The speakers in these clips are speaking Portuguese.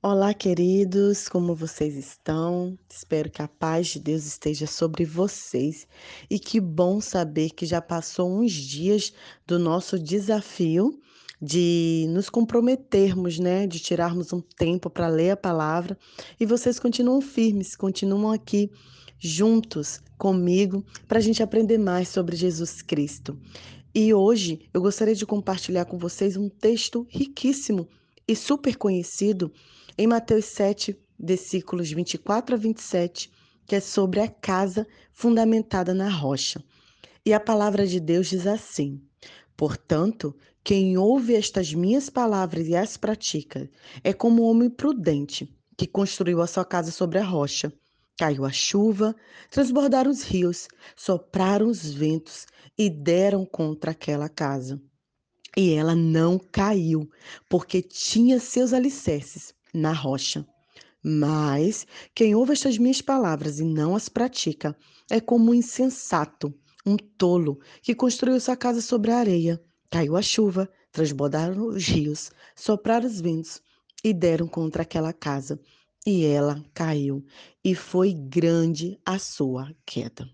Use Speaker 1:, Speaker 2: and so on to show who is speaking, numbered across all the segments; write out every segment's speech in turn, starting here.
Speaker 1: Olá, queridos, como vocês estão? Espero que a paz de Deus esteja sobre vocês e que bom saber que já passou uns dias do nosso desafio de nos comprometermos, né, de tirarmos um tempo para ler a palavra e vocês continuam firmes, continuam aqui juntos comigo para a gente aprender mais sobre Jesus Cristo. E hoje eu gostaria de compartilhar com vocês um texto riquíssimo e super conhecido em Mateus 7, versículos 24 a 27, que é sobre a casa fundamentada na rocha. E a palavra de Deus diz assim: Portanto, quem ouve estas minhas palavras e as pratica é como um homem prudente que construiu a sua casa sobre a rocha. Caiu a chuva, transbordaram os rios, sopraram os ventos e deram contra aquela casa. E ela não caiu, porque tinha seus alicerces na rocha. Mas quem ouve estas minhas palavras e não as pratica é como um insensato, um tolo, que construiu sua casa sobre a areia. Caiu a chuva, transbordaram os rios, sopraram os ventos e deram contra aquela casa. E ela caiu, e foi grande a sua queda.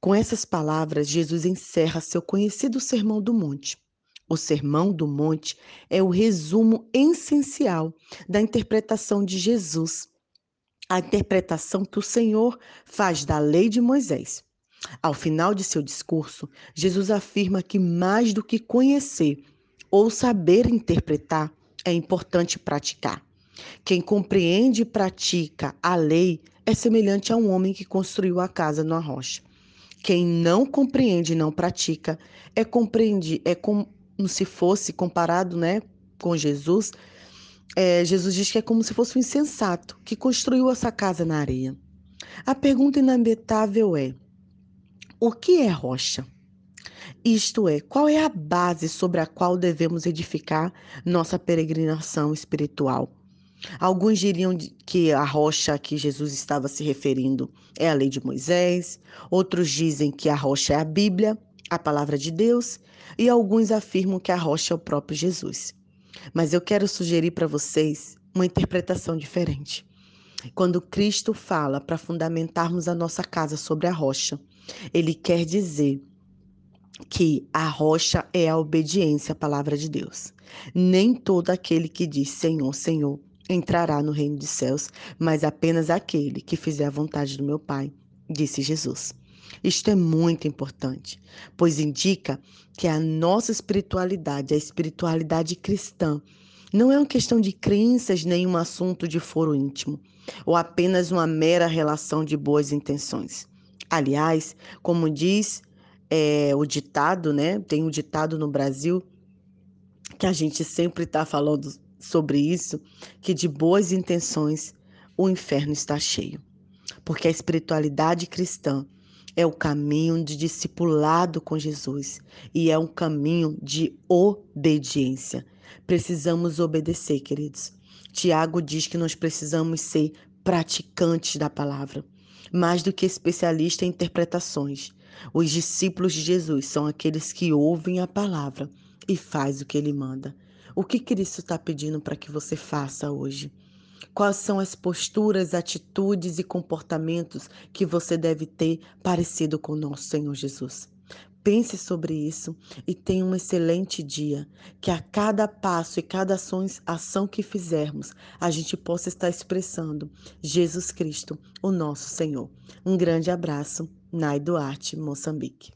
Speaker 1: Com essas palavras, Jesus encerra seu conhecido Sermão do Monte. O Sermão do Monte é o resumo essencial da interpretação de Jesus, a interpretação que o Senhor faz da lei de Moisés. Ao final de seu discurso, Jesus afirma que mais do que conhecer ou saber interpretar, é importante praticar. Quem compreende e pratica a lei é semelhante a um homem que construiu a casa numa rocha. Quem não compreende e não pratica é compreende é com, se fosse comparado né, com Jesus, é, Jesus diz que é como se fosse um insensato que construiu essa casa na areia. A pergunta inabitável é: o que é rocha? Isto é, qual é a base sobre a qual devemos edificar nossa peregrinação espiritual? Alguns diriam que a rocha a que Jesus estava se referindo é a lei de Moisés, outros dizem que a rocha é a Bíblia, a palavra de Deus, e alguns afirmam que a rocha é o próprio Jesus. Mas eu quero sugerir para vocês uma interpretação diferente. Quando Cristo fala para fundamentarmos a nossa casa sobre a rocha, ele quer dizer que a rocha é a obediência à palavra de Deus. Nem todo aquele que diz Senhor, Senhor entrará no reino dos céus, mas apenas aquele que fizer a vontade do meu Pai, disse Jesus. Isto é muito importante, pois indica que a nossa espiritualidade, a espiritualidade cristã, não é uma questão de crenças nem um assunto de foro íntimo, ou apenas uma mera relação de boas intenções. Aliás, como diz é, o ditado, né? Tem um ditado no Brasil que a gente sempre está falando sobre isso, que de boas intenções o inferno está cheio. Porque a espiritualidade cristã é o caminho de discipulado com Jesus e é um caminho de obediência. Precisamos obedecer, queridos. Tiago diz que nós precisamos ser praticantes da palavra, mais do que especialistas em interpretações. Os discípulos de Jesus são aqueles que ouvem a palavra e faz o que ele manda. O que Cristo está pedindo para que você faça hoje? Quais são as posturas, atitudes e comportamentos que você deve ter parecido com o nosso Senhor Jesus? Pense sobre isso e tenha um excelente dia. Que a cada passo e cada ação, que fizermos, a gente possa estar expressando Jesus Cristo, o nosso Senhor. Um grande abraço, Nai Duarte, Moçambique.